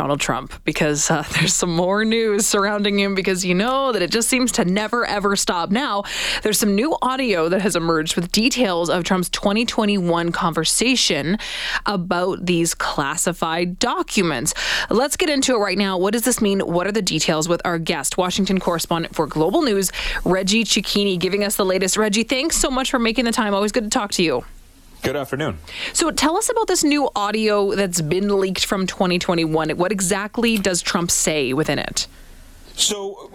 Donald Trump because uh, there's some more news surrounding him because you know that it just seems to never ever stop. Now, there's some new audio that has emerged with details of Trump's 2021 conversation about these classified documents. Let's get into it right now. What does this mean? What are the details with our guest, Washington correspondent for Global News, Reggie Cecchini, giving us the latest. Reggie, thanks so much for making the time. Always good to talk to you. Good afternoon. So tell us about this new audio that's been leaked from 2021. What exactly does Trump say within it? So,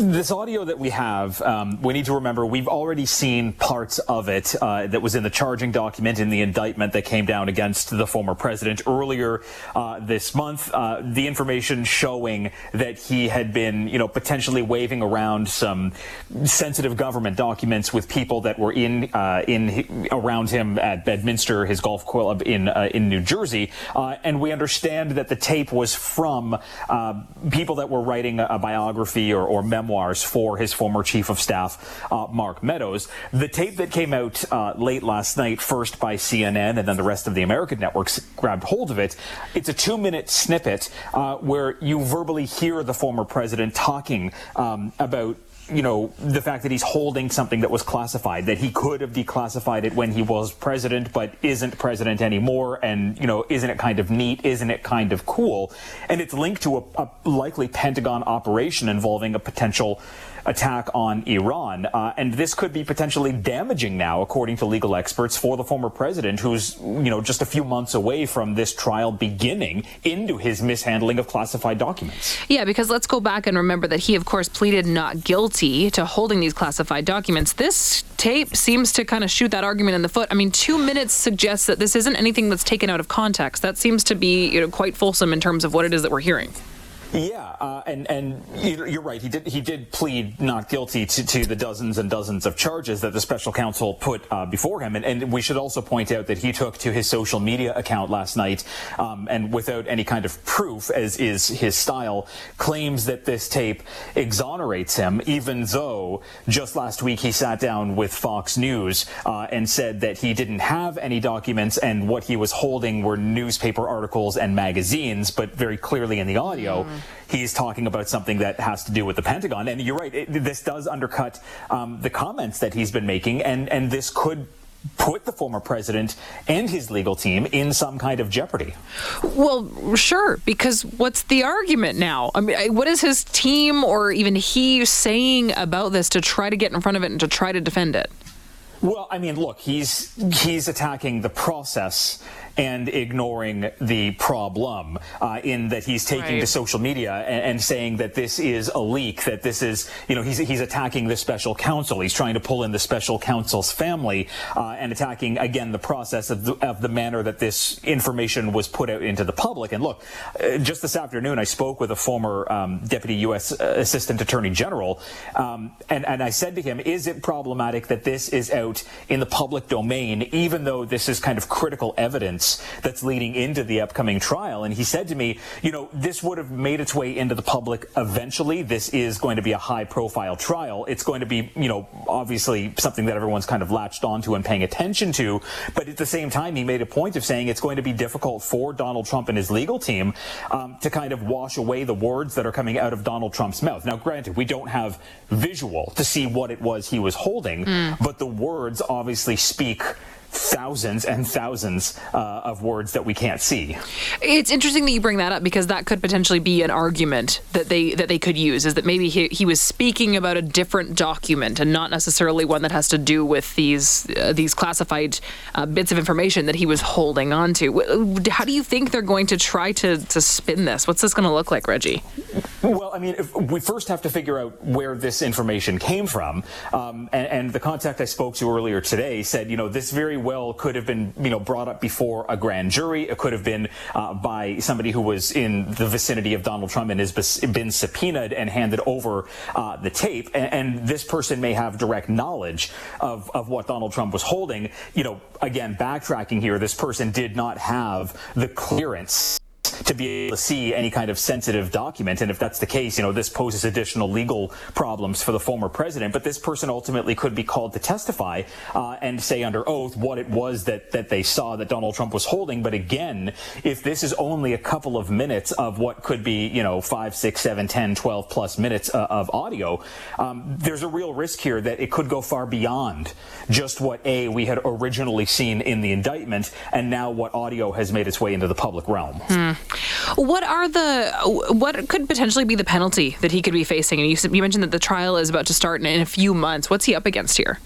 this audio that we have, um, we need to remember we've already seen parts of it uh, that was in the charging document in the indictment that came down against the former president earlier uh, this month. Uh, the information showing that he had been, you know, potentially waving around some sensitive government documents with people that were in uh, in around him at Bedminster, his golf club in uh, in New Jersey, uh, and we understand that the tape was from people that were writing a biography biography or, or memoirs for his former chief of staff, uh, Mark Meadows. The tape that came out uh, late last night, first by CNN and then the rest of the American networks grabbed hold of it. It's a two minute snippet uh, where you verbally hear the former president talking um, about you know, the fact that he's holding something that was classified, that he could have declassified it when he was president, but isn't president anymore. And, you know, isn't it kind of neat? Isn't it kind of cool? And it's linked to a, a likely Pentagon operation involving a potential attack on Iran. Uh, and this could be potentially damaging now, according to legal experts, for the former president, who's, you know, just a few months away from this trial beginning into his mishandling of classified documents. Yeah, because let's go back and remember that he, of course, pleaded not guilty to holding these classified documents. This tape seems to kind of shoot that argument in the foot. I mean, two minutes suggests that this isn't anything that's taken out of context. That seems to be, you know, quite fulsome in terms of what it is that we're hearing. Yeah, uh, and and you're right. He did he did plead not guilty to, to the dozens and dozens of charges that the special counsel put uh, before him. And, and, we should also point out that he took to his social media account last night, um, and without any kind of proof, as is his style, claims that this tape exonerates him, even though just last week he sat down with Fox News uh, and said that he didn't have any documents and what he was holding were newspaper articles and magazines, but very clearly in the audio. Mm he's talking about something that has to do with the Pentagon. And you're right, it, this does undercut um, the comments that he's been making, and, and this could put the former president and his legal team in some kind of jeopardy. Well, sure, because what's the argument now? I mean, what is his team or even he saying about this to try to get in front of it and to try to defend it? Well, I mean, look, he's he's attacking the process and ignoring the problem uh, in that he's taking right. to social media and, and, saying that this is a leak, that this is, you know, he's, he's attacking the special counsel. He's trying to pull in the special counsel's family uh, and attacking, again, the process of the, of the manner that this information was put out into the public. And look, uh, just this afternoon, I spoke with a former um, deputy U.S. Uh, assistant attorney general, um, and, and I said to him, is it problematic that this is out in the public domain, even though this is kind of critical evidence that's leading into the upcoming trial. And he said to me, you know, this would have made its way into the public eventually. This is going to be a high profile trial. It's going to be, you know, obviously something that everyone's kind of latched onto and paying attention to. But at the same time, he made a point of saying it's going to be difficult for Donald Trump and his legal team um, to kind of wash away the words that are coming out of Donald Trump's mouth. Now, granted, we don't have visual to see what it was he was holding, mm. but the words obviously speak thousands and thousands uh, of words that we can't see. It's interesting that you bring that up because that could potentially be an argument that they that they could use is that maybe he, he was speaking about a different document and not necessarily one that has to do with these uh, these classified uh, bits of information that he was holding on to. How do you think they're going to try to to spin this? What's this going to look like, Reggie? Well, I mean, we first have to figure out where this information came from, um, and, and the contact I spoke to earlier today said, you know, this very well could have been, you know, brought up before a grand jury. It could have been uh, by somebody who was in the vicinity of Donald Trump and has been subpoenaed and handed over uh, the tape. And, and, this person may have direct knowledge of, of what Donald Trump was holding. You know, again, backtracking here, this person did not have the clearance to be able to see any kind of sensitive document. And if that's the case, you know, this poses additional legal problems for the former president. But this person ultimately could be called to testify uh, and say under oath what it was that, that they saw that Donald Trump was holding. But again, if this is only a couple of minutes of what could be, you know, five, six, seven, 10, 12 plus minutes uh, of audio, um, there's a real risk here that it could go far beyond just what A, we had originally seen in the indictment, and now what audio has made its way into the public realm. Hmm. What are the, what could potentially be the penalty that he could be facing? And you, you mentioned that the trial is about to start in, in a few months. What's he up against here?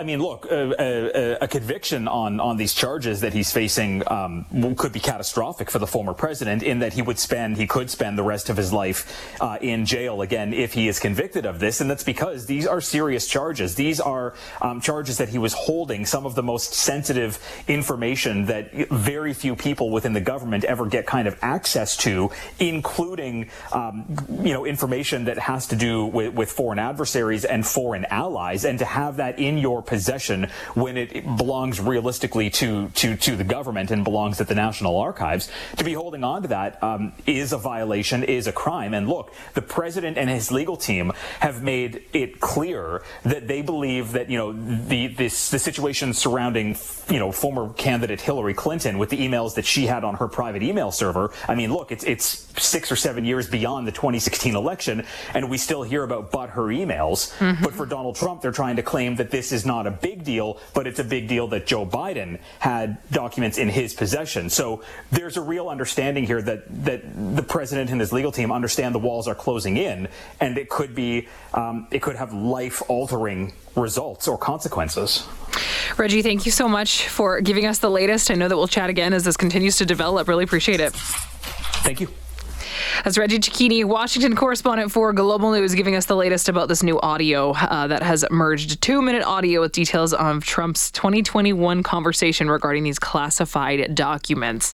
I mean, look, a, a, a, conviction on, on these charges that he's facing um, could be catastrophic for the former president in that he would spend, he could spend the rest of his life uh, in jail again if he is convicted of this. And that's because these are serious charges. These are um, charges that he was holding some of the most sensitive information that very few people within the government ever get kind of access to, including, um, you know, information that has to do with, with foreign adversaries and foreign allies. And to have that in your possession when it belongs realistically to, to, to the government and belongs at the National Archives. To be holding on to that um, is a violation, is a crime. And look, the president and his legal team have made it clear that they believe that, you know, the, this, the situation surrounding, you know, former candidate Hillary Clinton with the emails that she had on her private email server. I mean, look, it's, it's six or seven years beyond the 2016 election, and we still hear about but her emails. Mm-hmm. But for Donald Trump, they're trying to claim that this is not a big deal, but it's a big deal that Joe Biden had documents in his possession. So there's a real understanding here that that the president and his legal team understand the walls are closing in, and it could be um, it could have life altering results or consequences. Reggie, thank you so much for giving us the latest. I know that we'll chat again as this continues to develop. Really appreciate it. Thank you. That's Reggie Cecchini, Washington correspondent for Global News, giving us the latest about this new audio uh, that has emerged. Two minute audio with details of Trump's 2021 conversation regarding these classified documents.